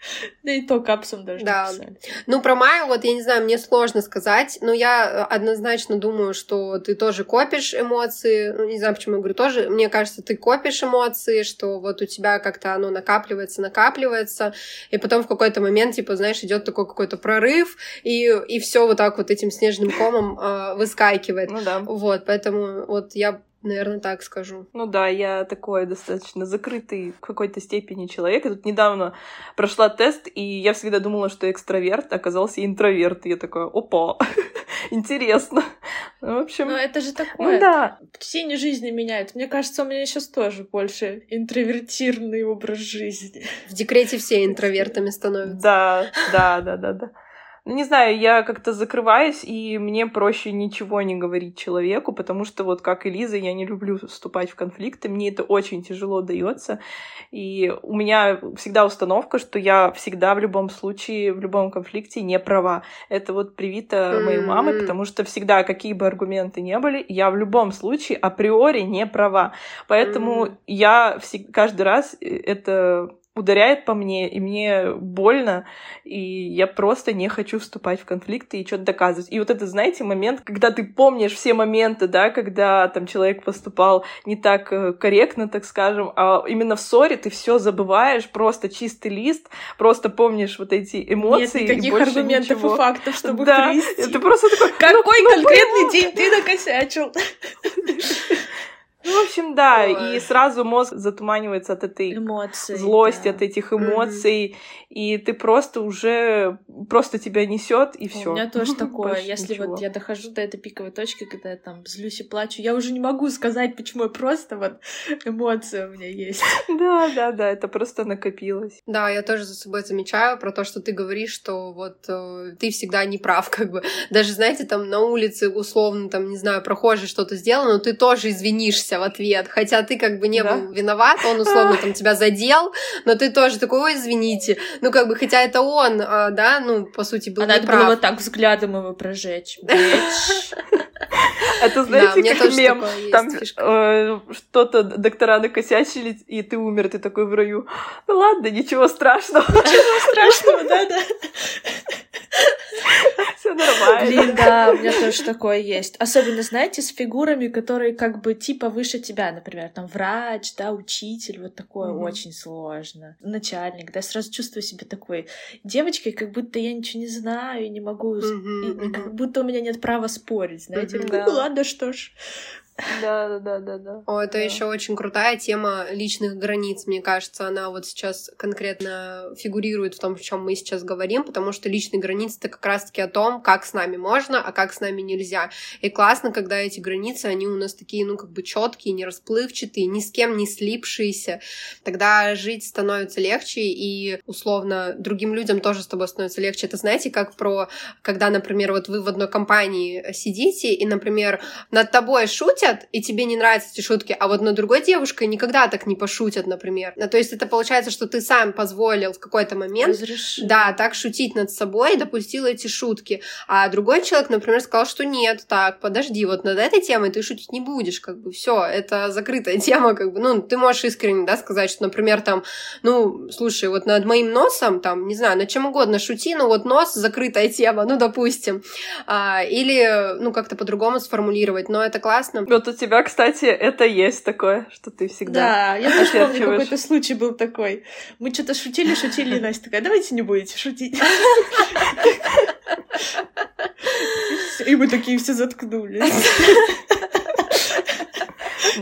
Да и то капсом даже да. написали. Ну, про Майю, вот, я не знаю, мне сложно сказать, но я э, однозначно думаю, что ты тоже копишь эмоции, ну, не знаю, почему я говорю тоже, мне кажется, ты копишь эмоции, что вот у тебя как-то оно накапливается, накапливается, и потом в какой-то момент, типа, знаешь, идет такой какой-то прорыв, и, и все вот так вот этим снежным комом э, выскакивает. Ну да. Вот, поэтому вот я Наверное, так скажу. Ну да, я такой достаточно закрытый в какой-то степени человек. Я тут недавно прошла тест, и я всегда думала, что экстраверт, оказался интроверт. И я такая, опа, интересно. Ну, в общем... Ну это же такое. Ну да. Течение жизни меняет. Мне кажется, у меня сейчас тоже больше интровертированный образ жизни. В декрете все интровертами становятся. Да, да, да, да, да. Ну, не знаю, я как-то закрываюсь, и мне проще ничего не говорить человеку, потому что вот как и Лиза, я не люблю вступать в конфликты, мне это очень тяжело дается. И у меня всегда установка, что я всегда в любом случае, в любом конфликте не права. Это вот привито моей мамой, потому что всегда, какие бы аргументы не были, я в любом случае априори не права. Поэтому я каждый раз э, это ударяет по мне, и мне больно, и я просто не хочу вступать в конфликты и что-то доказывать. И вот это, знаете, момент, когда ты помнишь все моменты, да, когда там человек поступал не так э, корректно, так скажем, а именно в ссоре ты все забываешь, просто чистый лист, просто помнишь вот эти эмоции. Нет никаких и больше аргументов ничего. и фактов, чтобы да, привести. это просто такой... Какой ну, конкретный ну, день ты накосячил? В общем, да, Ой. и сразу мозг затуманивается от этой Эмоции. злости, да. от этих эмоций, и ты просто уже просто тебя несет и все. У меня тоже такое. Если ничего. вот я дохожу до этой пиковой точки, когда я там злюсь и плачу, я уже не могу сказать, почему я просто вот эмоция у меня есть. Да, да, да, это просто накопилось. Да, я тоже за собой замечаю про то, что ты говоришь, что вот э, ты всегда не прав, как бы. Даже, знаете, там на улице условно, там, не знаю, прохожий что-то сделал, но ты тоже извинишься в ответ. Хотя ты как бы не Да. был виноват, он условно там тебя задел, но ты тоже такой, ой, извините. Ну, как бы, хотя это он, а, да, ну, по сути, был А надо было вот так взглядом его прожечь. Это Да, знаете, меня как тоже мем, там э, что-то доктора накосячили, и ты умер, ты такой в раю. Ну ладно, ничего страшного, Страшного, да-да. Все нормально. Блин, да, у меня тоже такое есть. Особенно, знаете, с фигурами, которые как бы типа выше тебя, например, там врач, да, учитель, вот такое Мгм. очень сложно. Начальник, да, сразу чувствую себя такой девочкой, как будто я ничего не знаю и не могу, Мгм, и- мгм. как будто у меня нет права спорить, знаете. Мгм, Ну, да. ладно, что ж. Да, да, да, да, да. О, это Да. еще очень крутая тема личных границ. Мне кажется, она вот сейчас конкретно фигурирует в том, о чем мы сейчас говорим, потому что личные границы это как раз-таки о том, как с нами можно, а как с нами нельзя. И классно, когда эти границы, они у нас такие, ну, как бы четкие, не расплывчатые, ни с кем не слипшиеся. Тогда жить становится легче, и условно другим людям тоже с тобой становится легче. Это знаете, как про, когда, например, вот вы в одной компании сидите, и, например, над тобой шутят, и тебе не нравятся эти шутки, а вот над другой девушкой никогда так не пошутят, например. Ну, То есть это получается, что ты сам позволил в какой-то момент Разреши. да, так шутить над собой и допустил эти шутки. А другой человек, например, сказал, что нет, так, подожди, вот над этой темой ты шутить не будешь, как бы все, это закрытая тема, как бы, ну, ты можешь искренне, да, сказать, что, например, там, ну, слушай, вот над моим носом, там, не знаю, над чем угодно шути, но вот нос закрытая тема, ну, допустим. А, или, ну, как-то по-другому сформулировать, но это классно. Вот у тебя, кстати, это есть такое, что ты всегда... Да, я тоже помню, какой-то случай был такой. Мы что-то шутили, шутили, и Настя такая, давайте не будете шутить. И мы такие все заткнулись.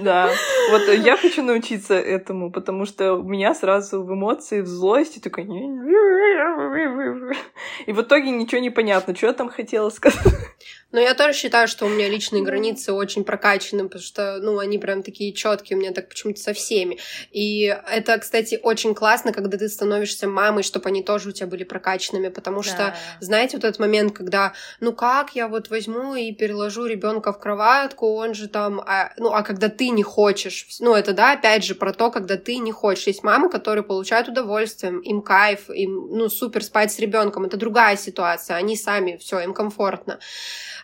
Да. Вот я хочу научиться этому, потому что у меня сразу в эмоции, в злости такой... И в итоге ничего не понятно, что я там хотела сказать. Но я тоже считаю, что у меня личные границы очень прокачаны, потому что, ну, они прям такие четкие у меня так почему-то со всеми. И это, кстати, очень классно, когда ты становишься мамой, чтобы они тоже у тебя были прокачанными, потому что, знаете, вот этот момент, когда, ну как я вот возьму и переложу ребенка в кроватку, он же там, а, ну, а когда ты не хочешь, ну, это, да, опять же, про то, когда ты не хочешь. Есть мамы, которые получают удовольствие, им кайф, им, ну, супер спать с ребенком, это другая ситуация, они сами, все, им комфортно.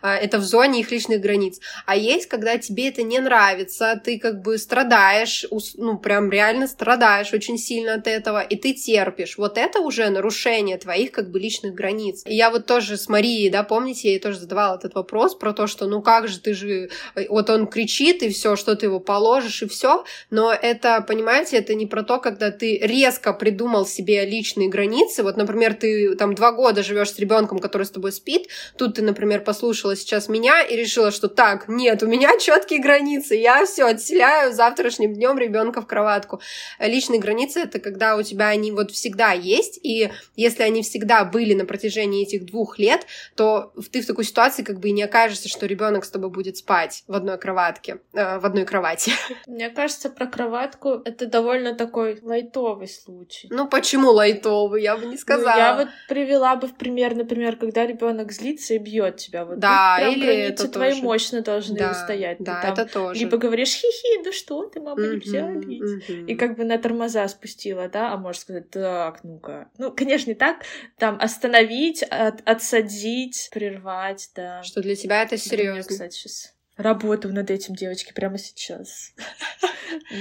А, Это в зоне их личных границ. А есть, когда тебе это не нравится, ты как бы страдаешь, ну, прям реально страдаешь очень сильно от этого, и ты терпишь. Вот это уже нарушение твоих как бы личных границ. И я вот тоже с Марией, да, помните, я ей тоже задавала этот вопрос про то, что ну как же ты же, э, вот он кричит, и все, что ты его положишь, и все, но это, понимаете, это не про то, когда ты резко придумал себе личные границы. Вот, например, ты там два года живешь с ребенком, который с тобой спит, тут ты, например, послушала сейчас меня и решила, что так, нет, у меня четкие границы, я все отселяю завтрашним днем ребенка в кроватку. Личные границы это когда у тебя они вот всегда есть, и если они всегда были на протяжении этих двух лет, то ты в такой ситуации как бы и не окажешься, что ребенок с тобой будет спать в одной кроватке, э, в одной кровати. Мне кажется, про кроватку это довольно такой лайтовый случай. Ну почему лайтовый? Я бы не сказала. Ну, я вот привела бы в пример, например, когда ребенок злится и бьет тебя. Вот да, прям или это твои тоже. мощно должны Да, стоять. Ты Да, там это тоже. Либо говоришь, хи-хи, да что ты, мама, нельзя Мгм, бить. мгм. И как бы на тормоза спустила, да, а можешь сказать, так, ну-ка. Ну, конечно, не так, там остановить, от- отсадить, прервать, да. Что для тебя это серьезно. кстати, сейчас работаю над этим, девочки, прямо сейчас.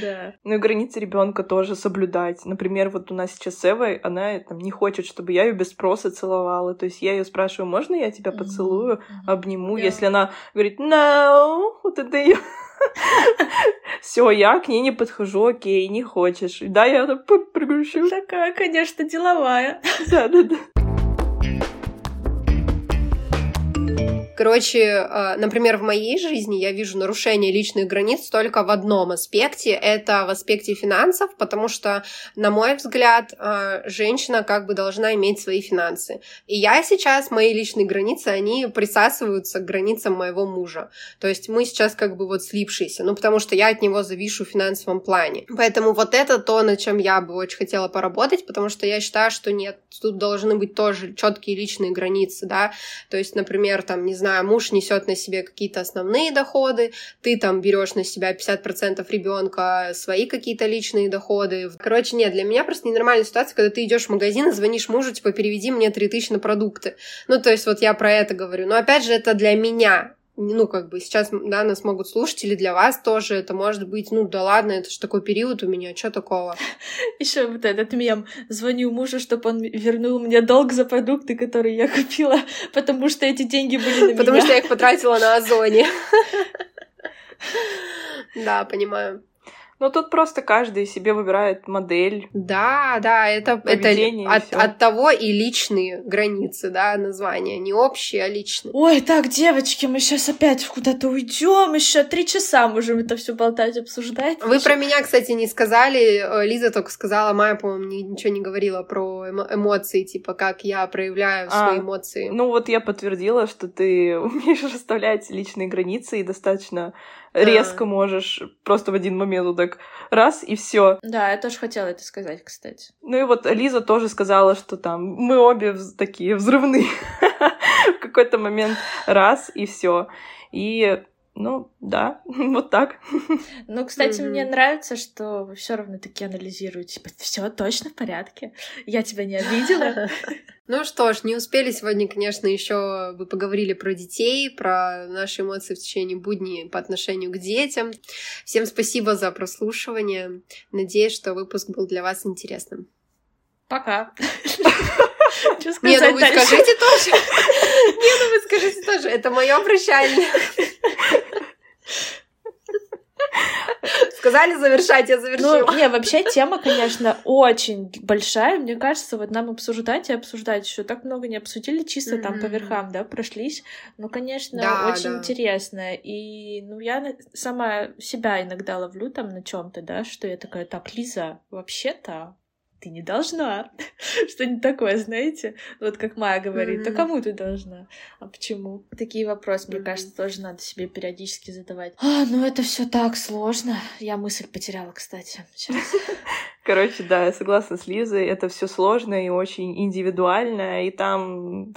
Да. Ну и границы ребенка тоже соблюдать. Например, вот у нас сейчас с Эвой, она там не хочет, чтобы я ее без спроса целовала. То есть я ее спрашиваю, можно я тебя поцелую, обниму? Если она говорит no, вот это ее. Все, я к ней не подхожу, окей, не хочешь. Да, я так п- пригрущу. Такая, конечно, деловая. Да, да, да. Короче, э, например, в моей жизни я вижу нарушение личных границ только в одном аспекте. Это в аспекте финансов, потому что, на мой взгляд, э, женщина как бы должна иметь свои финансы. И я сейчас, мои личные границы, они присасываются к границам моего мужа. То есть мы сейчас как бы вот слипшиеся, ну потому что я от него завишу в финансовом плане. Поэтому вот это то, над чем я бы очень хотела поработать, потому что я считаю, что нет, тут должны быть тоже четкие личные границы, да, то есть, например, там, не знаю, муж несет на себе какие-то основные доходы, ты там берешь на себя 50% ребенка, свои какие-то личные доходы. Короче, нет, для меня просто ненормальная ситуация, когда ты идешь в магазин и звонишь мужу, типа, переведи мне 3000 на продукты. Ну, то есть, вот я про это говорю. Но опять же, это для меня ну, как бы сейчас, да, нас могут слушать, или для вас тоже это может быть, ну, да ладно, это же такой период у меня, что такого? Еще вот этот мем. Звоню мужу, чтобы он вернул мне долг за продукты, которые я купила, потому что эти деньги были на Потому меня. что я их потратила на Озоне. Да, понимаю. Ну тут просто каждый себе выбирает модель. Да, да, это, это от, от того и личные границы, да, названия. Не общие, а личные. Ой, так, девочки, мы сейчас опять куда-то уйдем, еще три часа можем это все болтать, обсуждать. Вы про меня, кстати, не сказали. Э, Лиза только сказала, Майя, по-моему, ни- ничего не говорила про эмо- эмоции, типа, как я проявляю А, свои эмоции. Ну вот я подтвердила, что ты умеешь расставлять личные границы и достаточно. Резко можешь просто в один момент вот так раз и все. Да, я тоже хотела это сказать, кстати. Ну и вот Лиза тоже сказала, что там мы обе такие взрывные в какой-то момент раз и все. И ну да, вот так. Ну, кстати, мне нравится, что вы все равно таки анализируете. Типа, все точно в порядке. Я тебя не обидела. Ну что ж, не успели сегодня, конечно, еще вы поговорили про детей, про наши эмоции в течение будней по отношению к детям. Всем спасибо за прослушивание. Надеюсь, что выпуск был для вас интересным. Пока. Что Не, ну вы скажите тоже. Не, ну вы скажите тоже. Это мое прощание. Сказали завершать, я завершила. Ну, не, вообще тема, конечно, очень большая. Мне кажется, вот нам обсуждать и обсуждать еще так много не обсудили, чисто там по верхам, да, прошлись. Ну, конечно, Да, очень да. интересно. И, ну, я сама себя иногда ловлю там на чем-то, да, что я такая, так, Лиза, вообще-то ты не должна. Что-нибудь такое, знаете? Вот как Майя говорит, а Мгм. кому ты должна? А почему? Такие вопросы, мне кажется, тоже надо себе периодически задавать. А, ну это все так сложно. Я мысль потеряла, кстати. Щас. Короче, да, я согласна с Лизой. Это все сложно и очень индивидуально, и там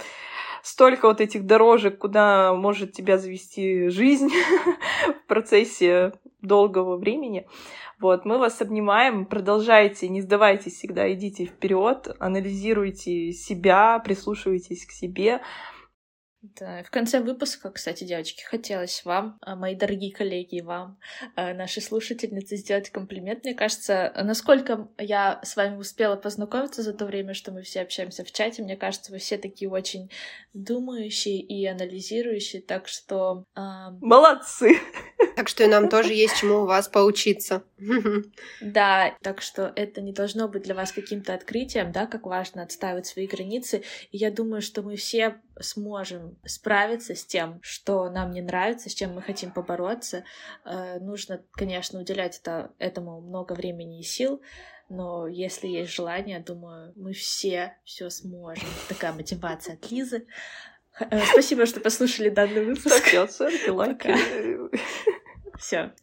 столько вот этих дорожек, куда может тебя завести жизнь в процессе долгого времени. Вот, мы вас обнимаем, продолжайте, не сдавайтесь всегда, идите вперед, анализируйте себя, прислушивайтесь к себе. Да, в конце выпуска, кстати, девочки, хотелось вам, а, мои дорогие коллеги, вам, а, наши слушательницы, сделать комплимент. Мне кажется, насколько я с вами успела познакомиться за то время, что мы все общаемся в чате, мне кажется, вы все такие очень думающие и анализирующие, так что а, Молодцы! Так что и нам тоже есть чему у вас поучиться. Да, так что это не должно быть для вас каким-то открытием, да, как важно отстаивать свои границы. И я думаю, что мы все сможем справиться с тем, что нам не нравится, с чем мы хотим побороться. Э, нужно, конечно, уделять это, этому много времени и сил, но если есть желание, думаю, мы все все сможем. Такая мотивация от Лизы. Э, Спасибо, что послушали данный выпуск. Оценки, лайки. Все.